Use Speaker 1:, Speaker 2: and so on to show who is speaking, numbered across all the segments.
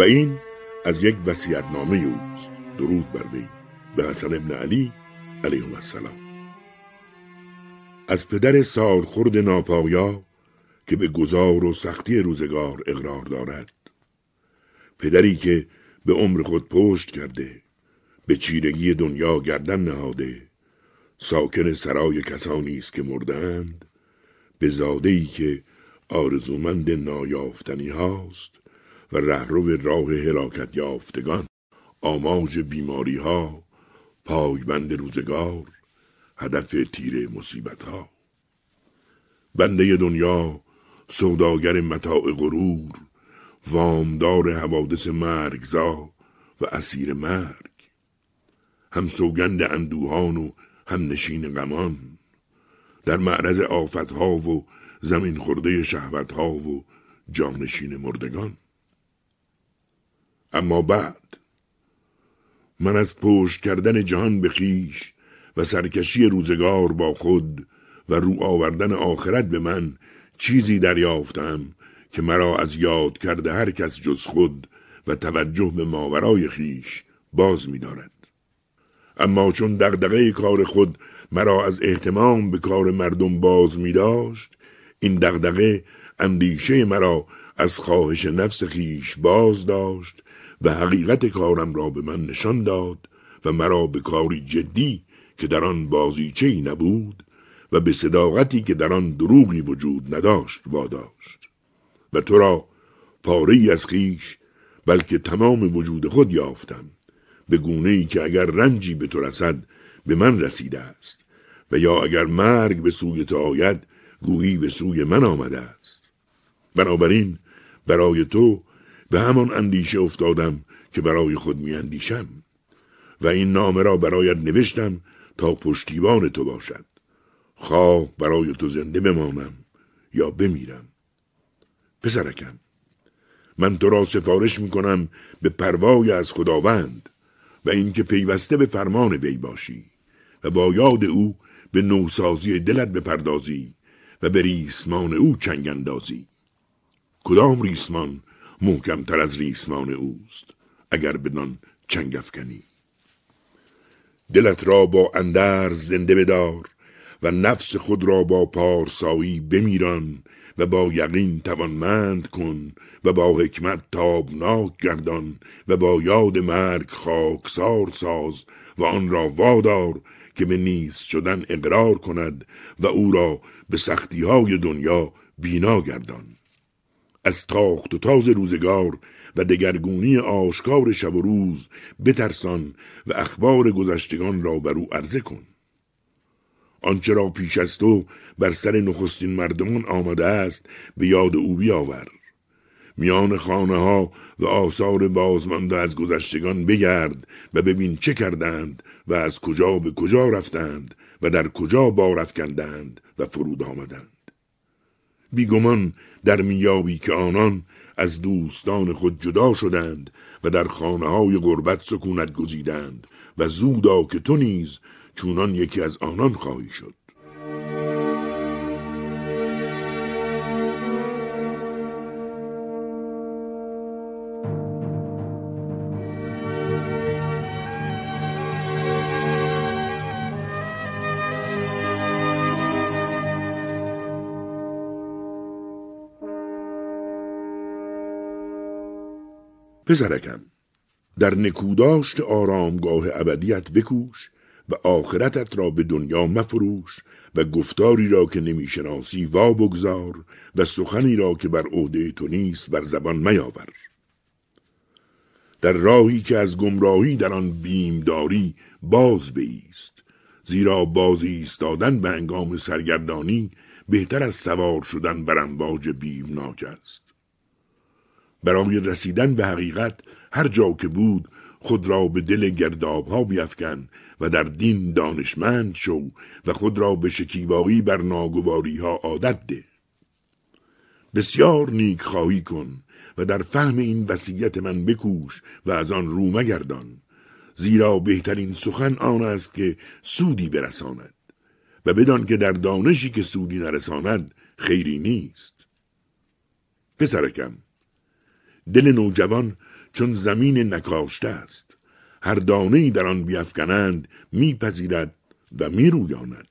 Speaker 1: و این از یک وسیعتنامه اوست. درود بر وی. به حسن ابن علی علیه السلام. از پدر سالخورد ناپایا که به گذار و سختی روزگار اقرار دارد. پدری که به عمر خود پشت کرده به چیرگی دنیا گردن نهاده ساکن سرای کسانی است که مردند به زاده که آرزومند نایافتنی هاست و رهرو راه هلاکت یافتگان آماج بیماری ها پایبند روزگار هدف تیر مصیبت ها بنده دنیا سوداگر متاع غرور وامدار حوادث مرگزا و اسیر مرگ. هم سوگند اندوهان و هم نشین غمان. در معرض آفتها و زمین خورده شهوتها و جانشین مردگان. اما بعد من از پشت کردن جهان به خیش و سرکشی روزگار با خود و رو آوردن آخرت به من چیزی دریافتم که مرا از یاد کرده هر کس جز خود و توجه به ماورای خیش باز می دارد. اما چون دغدغه کار خود مرا از احتمام به کار مردم باز می داشت این دغدغه اندیشه مرا از خواهش نفس خیش باز داشت و حقیقت کارم را به من نشان داد و مرا به کاری جدی که در آن بازیچه نبود و به صداقتی که در آن دروغی وجود نداشت واداشت. و تو را پاره از خیش بلکه تمام وجود خود یافتم به گونه ای که اگر رنجی به تو رسد به من رسیده است و یا اگر مرگ به سوی تو آید گویی به سوی من آمده است. بنابراین برای تو به همان اندیشه افتادم که برای خود می اندیشم و این نامه را برایت نوشتم تا پشتیبان تو باشد. خواه برای تو زنده بمانم یا بمیرم. پسرکم من تو را سفارش می کنم به پروای از خداوند و اینکه پیوسته به فرمان وی باشی و با یاد او به نوسازی دلت بپردازی و به ریسمان او چنگ اندازی. کدام ریسمان محکمتر از ریسمان اوست اگر بدان چنگ افکنی. دلت را با اندر زنده بدار و نفس خود را با پارسایی بمیران و با یقین توانمند کن و با حکمت تابناک گردان و با یاد مرگ خاکسار ساز و آن را وادار که به نیست شدن اقرار کند و او را به سختی های دنیا بینا گردان. از تاخت و تاز روزگار و دگرگونی آشکار شب و روز بترسان و اخبار گذشتگان را بر او عرضه کن. آنچه را پیش از تو بر سر نخستین مردمان آمده است به یاد او بیاور. میان خانه ها و آثار بازمانده از گذشتگان بگرد و ببین چه کردند و از کجا به کجا رفتند و در کجا بار افکندند و فرود آمدند. بیگمان در میابی که آنان از دوستان خود جدا شدند و در خانه های غربت سکونت گزیدند و زودا که تو نیز چونان یکی از آنان خواهی شد. پسرکم در نکوداشت آرامگاه ابدیت بکوش و آخرتت را به دنیا مفروش و گفتاری را که نمی‌شناسی وا بگذار و سخنی را که بر عهده تو نیست بر زبان میاور در راهی که از گمراهی در آن بیمداری باز بیست زیرا باز ایستادن به انگام سرگردانی بهتر از سوار شدن بر امواج بیمناک است. برای رسیدن به حقیقت هر جا که بود خود را به دل گرداب ها بیفکن و در دین دانشمند شو و خود را به شکیبایی بر ناگواری ها عادت ده. بسیار نیک خواهی کن و در فهم این وصیت من بکوش و از آن رو مگردان زیرا بهترین سخن آن است که سودی برساند و بدان که در دانشی که سودی نرساند خیری نیست. پسرکم دل نوجوان چون زمین نکاشته است. هر دانه در آن بیافکنند میپذیرد و میرویاند.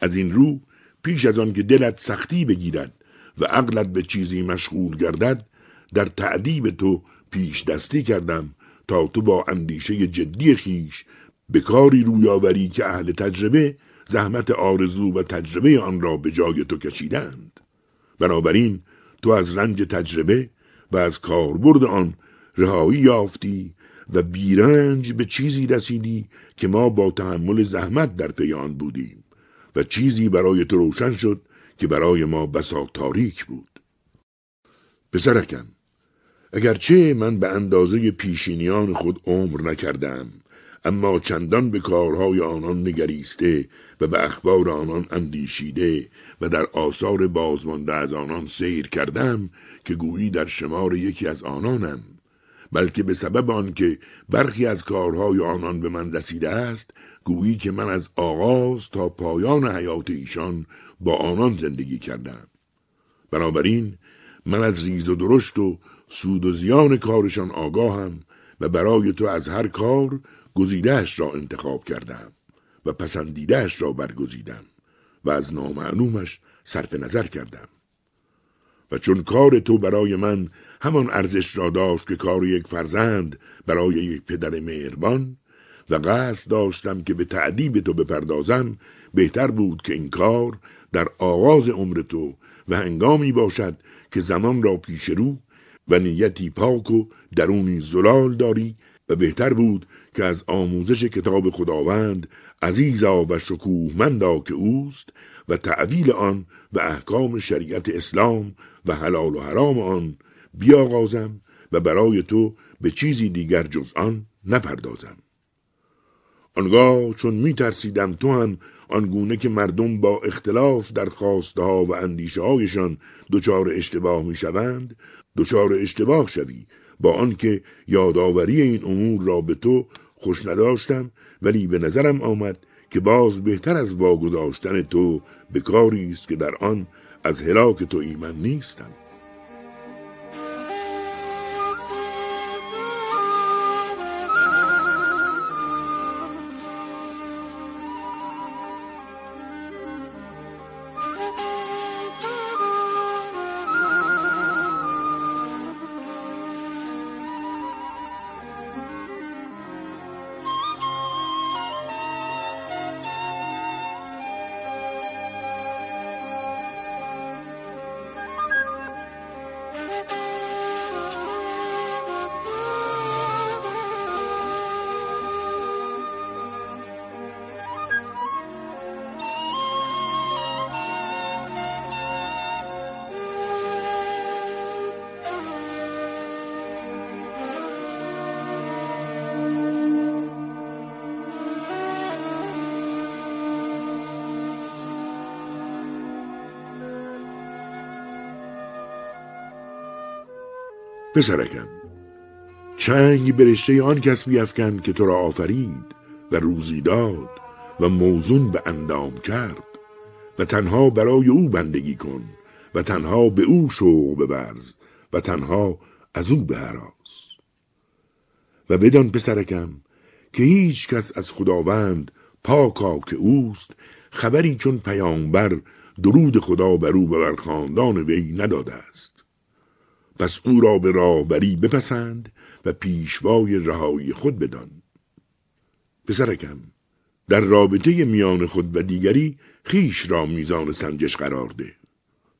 Speaker 1: از این رو پیش از آن که دلت سختی بگیرد و عقلت به چیزی مشغول گردد در تعدیب تو پیش دستی کردم تا تو با اندیشه جدی خیش به کاری رویاوری که اهل تجربه زحمت آرزو و تجربه آن را به جای تو کشیدند. بنابراین تو از رنج تجربه و از کاربرد آن رهایی یافتی و بیرنج به چیزی رسیدی که ما با تحمل زحمت در پیان بودیم و چیزی برای تو روشن شد که برای ما بسا تاریک بود. پسرکم اگرچه من به اندازه پیشینیان خود عمر نکردم اما چندان به کارهای آنان نگریسته و به اخبار آنان اندیشیده و در آثار بازمانده از آنان سیر کردم که گویی در شمار یکی از آنانم بلکه به سبب آنکه برخی از کارهای آنان به من رسیده است گویی که من از آغاز تا پایان حیات ایشان با آنان زندگی کردم. بنابراین من از ریز و درشت و سود و زیان کارشان آگاهم و برای تو از هر کار گزیدهش را انتخاب کردم و پسندیدهش را برگزیدم و از نامعلومش صرف نظر کردم. و چون کار تو برای من همان ارزش را داشت که کار یک فرزند برای یک پدر مهربان و قصد داشتم که به تعدیب تو بپردازم بهتر بود که این کار در آغاز عمر تو و هنگامی باشد که زمان را پیش رو و نیتی پاک و درونی زلال داری و بهتر بود که از آموزش کتاب خداوند عزیزا و شکوهمندا که اوست و تعویل آن و احکام شریعت اسلام و حلال و حرام آن بیاغازم و برای تو به چیزی دیگر جز آن نپردازم. آنگاه چون می ترسیدم تو هم آنگونه که مردم با اختلاف در خواسته ها و اندیشه هایشان دچار اشتباه می شوند دچار اشتباه شوی با آنکه یادآوری این امور را به تو خوش نداشتم ولی به نظرم آمد که باز بهتر از واگذاشتن تو به کاری است که در آن از هلاک تو ایمن نیستم. پسرکم چنگ برشته آن کس بیافکن که تو را آفرید و روزی داد و موزون به اندام کرد و تنها برای او بندگی کن و تنها به او شوق ببرز و تنها از او بهراز. و بدان پسرکم که هیچ کس از خداوند پاکا که اوست خبری چون پیامبر درود خدا بر او و بر خاندان وی نداده است. پس او را به راهبری بپسند و پیشوای رهایی خود بدان. پسرکم در رابطه میان خود و دیگری خیش را میزان سنجش قرار ده.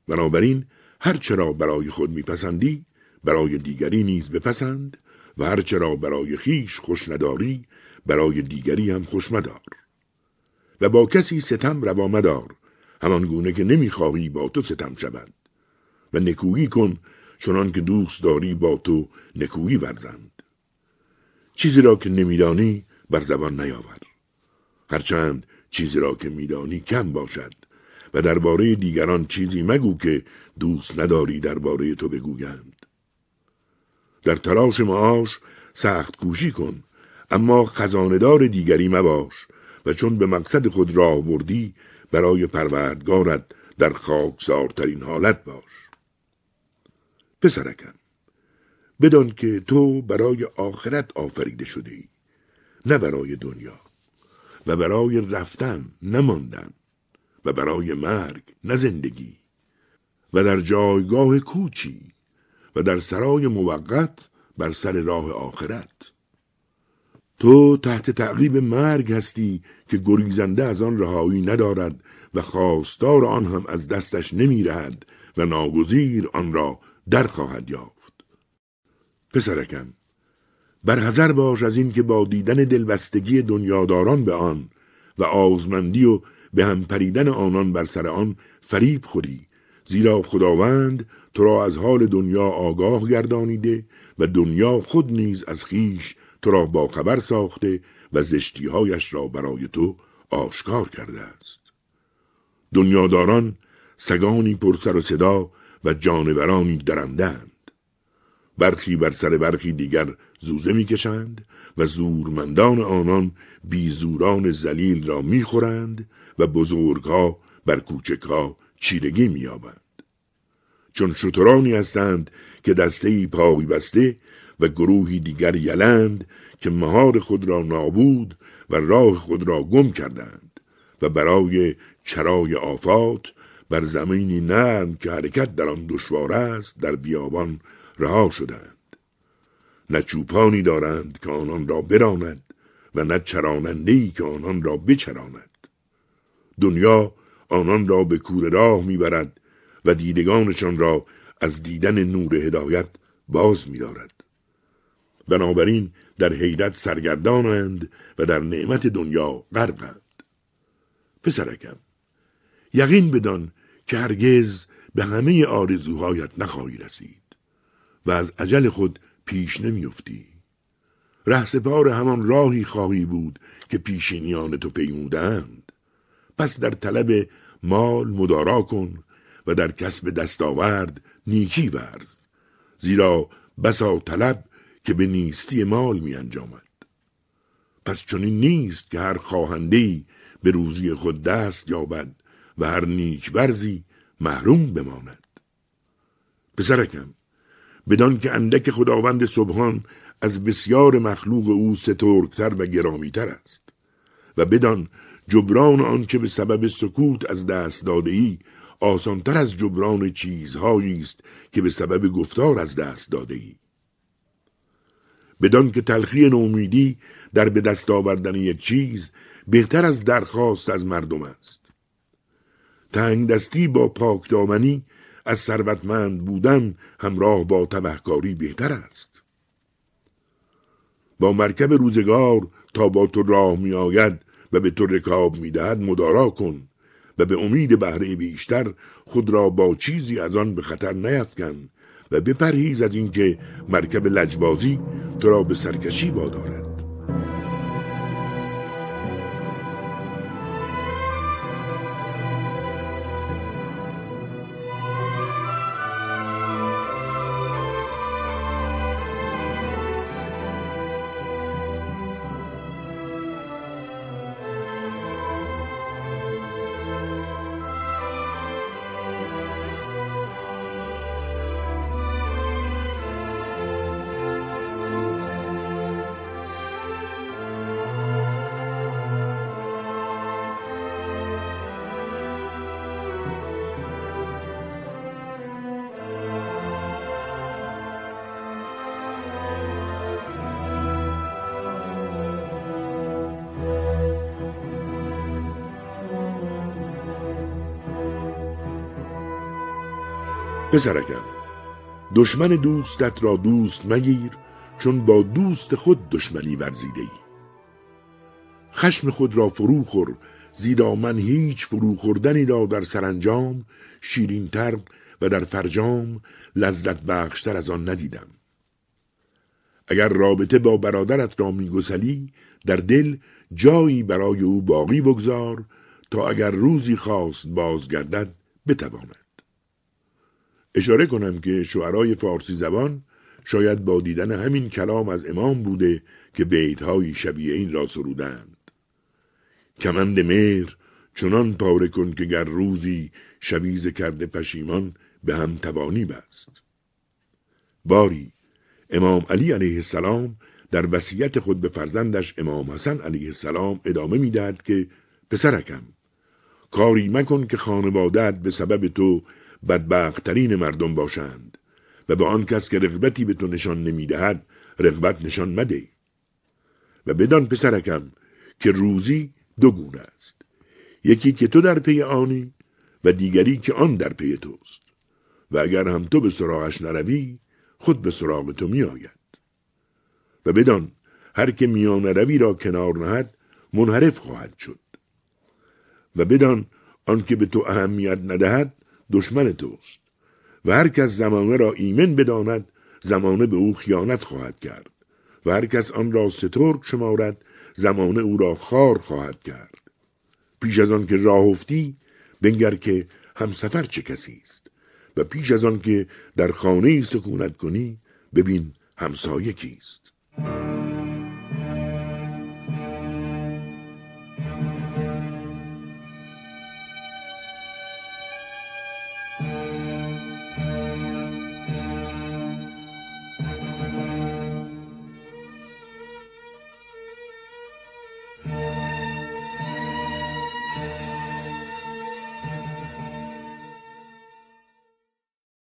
Speaker 1: بنابراین هر چرا برای خود میپسندی برای دیگری نیز بپسند و هر چرا برای خیش خوش نداری برای دیگری هم خوش مدار. و با کسی ستم روا مدار همان گونه که نمی‌خواهی با تو ستم شود و نکویی کن چنان که دوست داری با تو نکویی ورزند. چیزی را که نمیدانی بر زبان نیاور. هرچند چیزی را که میدانی کم باشد و درباره دیگران چیزی مگو که دوست نداری درباره تو بگویند. در تلاش معاش سخت کوشی کن اما خزاندار دیگری مباش و چون به مقصد خود راه بردی برای پروردگارت در خاکسارترین حالت باش. پسرکم بدان که تو برای آخرت آفریده شده ای نه برای دنیا و برای رفتن نماندن و برای مرگ نه زندگی و در جایگاه کوچی و در سرای موقت بر سر راه آخرت. تو تحت تعقیب مرگ هستی که گریزنده از آن رهایی ندارد و خواستار آن هم از دستش نمیرهد و ناگزیر آن را در خواهد یافت. پسرکم برحذر باش از این که با دیدن دلبستگی دنیاداران به آن و آزمندی و به هم پریدن آنان بر سر آن فریب خوری زیرا خداوند تو را از حال دنیا آگاه گردانیده و دنیا خود نیز از خیش تو را خبر ساخته و زشتیهایش را برای تو آشکار کرده است. دنیاداران سگانی پرسر و صدا و جانورانی درندند برخی بر سر برخی دیگر زوزه می‌کشند و زورمندان آنان بیزوران زلیل را می‌خورند و بزرگها بر کوچکها چیرگی مییابند. چون شترانی هستند که دسته پای بسته و گروهی دیگر یلند که مهار خود را نابود و راه خود را گم کردند و برای چرای آفات بر زمینی نرم که حرکت در آن دشوار است در بیابان رها شدند. نه چوپانی دارند که آنان را براند و نه چرانندهی که آنان را بچراند. دنیا آنان را به کور راه می‌برد و دیدگانشان را از دیدن نور هدایت باز می‌دارد. بنابراین در حیرت سرگردانند و در نعمت دنیا غرقند. پسرکم یقین بدان که هرگز به همه آرزوهایت نخواهی رسید و از عجل خود پیش نمیافتی سپار همان راهی خواهی بود که پیشینیان تو پیمودند پس در طلب مال مدارا کن و در کسب دستاورد نیکی ورز زیرا بسا طلب که به نیستی مال می انجامد. پس چنین نیست که هر خواهندهی به روزی خود دست یابد و هر نیک ورزی محروم بماند. پسرکم بدان که اندک خداوند صبحان از بسیار مخلوق او سترکتر و گرامیتر است و بدان جبران آنچه به سبب سکوت از دست داده ای آسانتر از جبران چیزهایی است که به سبب گفتار از دست داده ای. بدان که تلخی نومیدی در به دست آوردن یک چیز بهتر از درخواست از مردم است. تنگ دستی با پاک دامنی از ثروتمند بودن همراه با تبهکاری بهتر است. با مرکب روزگار تا با تو راه می آید و به تو رکاب می دهد مدارا کن و به امید بهره بیشتر خود را با چیزی از آن به خطر نیفکن و بپرهیز از اینکه مرکب لجبازی تو را به سرکشی وادارد پسرکم دشمن دوستت را دوست مگیر چون با دوست خود دشمنی ورزیده ای خشم خود را فرو خور زیرا من هیچ فرو خوردنی را در سرانجام شیرینتر و در فرجام لذت بخشتر از آن ندیدم. اگر رابطه با برادرت را میگسلی در دل جایی برای او باقی بگذار تا اگر روزی خواست بازگردد بتواند. اشاره کنم که شعرای فارسی زبان شاید با دیدن همین کلام از امام بوده که بیتهایی شبیه این را سرودند. کمند مهر چنان پاره کن که گر روزی شویز کرده پشیمان به هم توانی بست. باری امام علی علیه السلام در وصیت خود به فرزندش امام حسن علیه السلام ادامه می‌دهد که پسرکم کاری مکن که خانوادت به سبب تو بدبختترین مردم باشند و به آن کس که رغبتی به تو نشان نمی‌دهد رغبت نشان مده. و بدان پسرکم که روزی دو گونه است. یکی که تو در پی آنی و دیگری که آن در پی توست. و اگر هم تو به سراغش نروی خود به سراغ تو می آید. و بدان هر که میان روی را کنار نهد منحرف خواهد شد. و بدان آنکه به تو اهمیت ندهد دشمن توست و هر کس زمانه را ایمن بداند زمانه به او خیانت خواهد کرد. و هر کس آن را سترگ شمارد زمانه او را خار خواهد کرد. پیش از آن که راه افتی بنگر که همسفر چه کسی است؟ و پیش از آن که در خانه سکونت کنی ببین همسایه کیست.